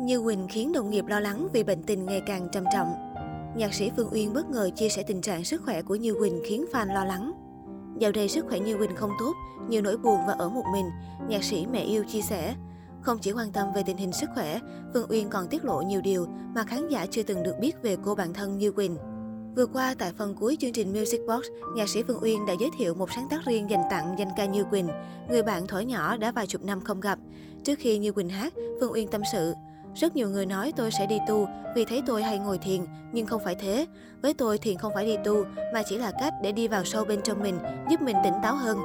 Như Quỳnh khiến đồng nghiệp lo lắng vì bệnh tình ngày càng trầm trọng. Nhạc sĩ Phương Uyên bất ngờ chia sẻ tình trạng sức khỏe của Như Quỳnh khiến fan lo lắng. Dạo đây sức khỏe Như Quỳnh không tốt, nhiều nỗi buồn và ở một mình, nhạc sĩ mẹ yêu chia sẻ. Không chỉ quan tâm về tình hình sức khỏe, Phương Uyên còn tiết lộ nhiều điều mà khán giả chưa từng được biết về cô bạn thân Như Quỳnh. Vừa qua, tại phần cuối chương trình Music Box, nhạc sĩ Phương Uyên đã giới thiệu một sáng tác riêng dành tặng danh ca Như Quỳnh, người bạn thổi nhỏ đã vài chục năm không gặp. Trước khi Như Quỳnh hát, Phương Uyên tâm sự, rất nhiều người nói tôi sẽ đi tu vì thấy tôi hay ngồi thiền, nhưng không phải thế. Với tôi thiền không phải đi tu, mà chỉ là cách để đi vào sâu bên trong mình, giúp mình tỉnh táo hơn.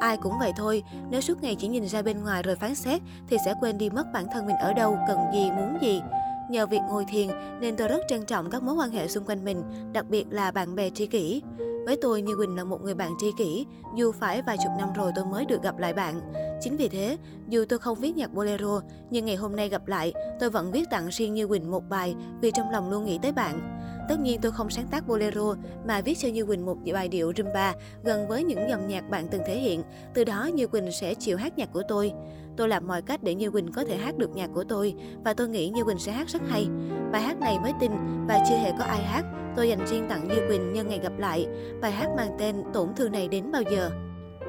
Ai cũng vậy thôi, nếu suốt ngày chỉ nhìn ra bên ngoài rồi phán xét thì sẽ quên đi mất bản thân mình ở đâu, cần gì, muốn gì. Nhờ việc ngồi thiền nên tôi rất trân trọng các mối quan hệ xung quanh mình, đặc biệt là bạn bè tri kỷ. Với tôi, Như Quỳnh là một người bạn tri kỷ, dù phải vài chục năm rồi tôi mới được gặp lại bạn. Chính vì thế, dù tôi không viết nhạc bolero, nhưng ngày hôm nay gặp lại, tôi vẫn viết tặng riêng Như Quỳnh một bài vì trong lòng luôn nghĩ tới bạn. Tất nhiên tôi không sáng tác bolero mà viết cho Như Quỳnh một bài điệu rumba gần với những dòng nhạc bạn từng thể hiện. Từ đó Như Quỳnh sẽ chịu hát nhạc của tôi. Tôi làm mọi cách để Như Quỳnh có thể hát được nhạc của tôi và tôi nghĩ Như Quỳnh sẽ hát rất hay. Bài hát này mới tin và chưa hề có ai hát. Tôi dành riêng tặng Như Quỳnh nhân ngày gặp lại. Bài hát mang tên Tổn thương này đến bao giờ.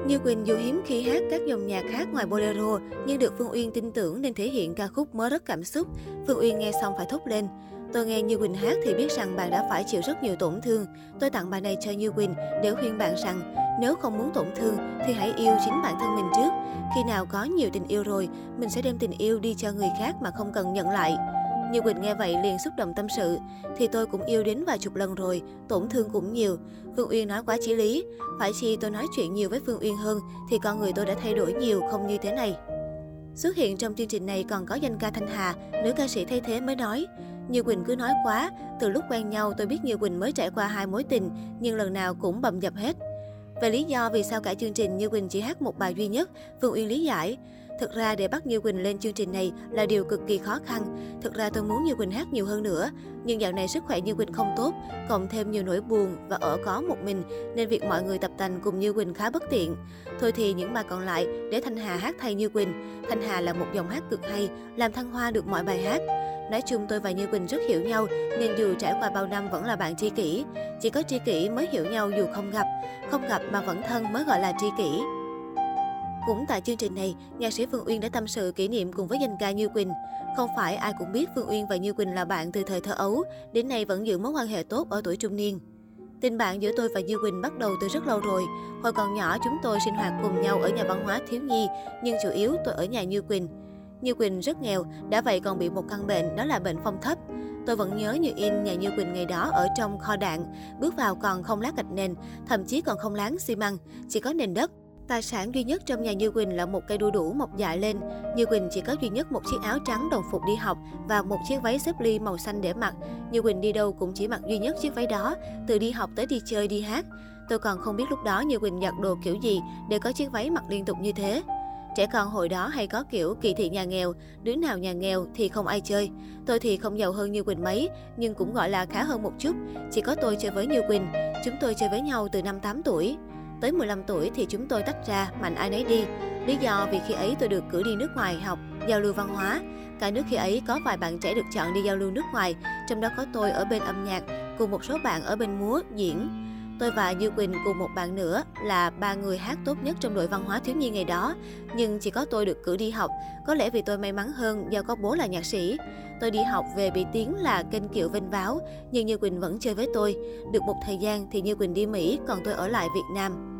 Như Quỳnh dù hiếm khi hát các dòng nhạc khác ngoài bolero, nhưng được Phương Uyên tin tưởng nên thể hiện ca khúc mới rất cảm xúc. Phương Uyên nghe xong phải thốt lên. Tôi nghe Như Quỳnh hát thì biết rằng bạn đã phải chịu rất nhiều tổn thương. Tôi tặng bài này cho Như Quỳnh để khuyên bạn rằng nếu không muốn tổn thương thì hãy yêu chính bản thân mình trước. Khi nào có nhiều tình yêu rồi, mình sẽ đem tình yêu đi cho người khác mà không cần nhận lại. Như Quỳnh nghe vậy liền xúc động tâm sự. Thì tôi cũng yêu đến vài chục lần rồi, tổn thương cũng nhiều. Phương Uyên nói quá chí lý. Phải chi tôi nói chuyện nhiều với Phương Uyên hơn thì con người tôi đã thay đổi nhiều không như thế này. Xuất hiện trong chương trình này còn có danh ca Thanh Hà, nữ ca sĩ thay thế mới nói. Như Quỳnh cứ nói quá, từ lúc quen nhau tôi biết Như Quỳnh mới trải qua hai mối tình, nhưng lần nào cũng bầm dập hết. Về lý do vì sao cả chương trình Như Quỳnh chỉ hát một bài duy nhất, Phương Uyên lý giải. Thực ra để bắt Như Quỳnh lên chương trình này là điều cực kỳ khó khăn. Thực ra tôi muốn Như Quỳnh hát nhiều hơn nữa. Nhưng dạo này sức khỏe Như Quỳnh không tốt, cộng thêm nhiều nỗi buồn và ở có một mình, nên việc mọi người tập tành cùng Như Quỳnh khá bất tiện. Thôi thì những bài còn lại để Thanh Hà hát thay Như Quỳnh. Thanh Hà là một giọng hát cực hay, làm thăng hoa được mọi bài hát. Nói chung tôi và Như Quỳnh rất hiểu nhau, nên dù trải qua bao năm vẫn là bạn tri kỷ. Chỉ có tri kỷ mới hiểu nhau dù không gặp, không gặp mà vẫn thân mới gọi là tri kỷ. Cũng tại chương trình này, nhạc sĩ Phương Uyên đã tâm sự kỷ niệm cùng với danh ca Như Quỳnh. Không phải ai cũng biết Phương Uyên và Như Quỳnh là bạn từ thời thơ ấu, đến nay vẫn giữ mối quan hệ tốt ở tuổi trung niên. Tình bạn giữa tôi và Như Quỳnh bắt đầu từ rất lâu rồi. Hồi còn nhỏ chúng tôi sinh hoạt cùng nhau ở nhà văn hóa thiếu nhi, nhưng chủ yếu tôi ở nhà Như Quỳnh. Như Quỳnh rất nghèo, đã vậy còn bị một căn bệnh đó là bệnh phong thấp. Tôi vẫn nhớ như in nhà Như Quỳnh ngày đó ở trong kho đạn, bước vào còn không lát gạch nền, thậm chí còn không láng xi măng, chỉ có nền đất. Tài sản duy nhất trong nhà Như Quỳnh là một cây đu đủ mọc dại lên. Như Quỳnh chỉ có duy nhất một chiếc áo trắng đồng phục đi học và một chiếc váy xếp ly màu xanh để mặc. Như Quỳnh đi đâu cũng chỉ mặc duy nhất chiếc váy đó, từ đi học tới đi chơi đi hát. Tôi còn không biết lúc đó Như Quỳnh giặt đồ kiểu gì để có chiếc váy mặc liên tục như thế. Trẻ con hồi đó hay có kiểu kỳ thị nhà nghèo, đứa nào nhà nghèo thì không ai chơi. Tôi thì không giàu hơn Như Quỳnh mấy, nhưng cũng gọi là khá hơn một chút. Chỉ có tôi chơi với Như Quỳnh, chúng tôi chơi với nhau từ năm 8 tuổi. Tới 15 tuổi thì chúng tôi tách ra, mạnh ai nấy đi. Lý do vì khi ấy tôi được cử đi nước ngoài học, giao lưu văn hóa. Cả nước khi ấy có vài bạn trẻ được chọn đi giao lưu nước ngoài, trong đó có tôi ở bên âm nhạc, cùng một số bạn ở bên múa, diễn. Tôi và Như Quỳnh cùng một bạn nữa là ba người hát tốt nhất trong đội văn hóa thiếu nhi ngày đó. Nhưng chỉ có tôi được cử đi học, có lẽ vì tôi may mắn hơn do có bố là nhạc sĩ. Tôi đi học về bị tiếng là kênh kiệu vinh váo, nhưng Như Quỳnh vẫn chơi với tôi. Được một thời gian thì Như Quỳnh đi Mỹ, còn tôi ở lại Việt Nam.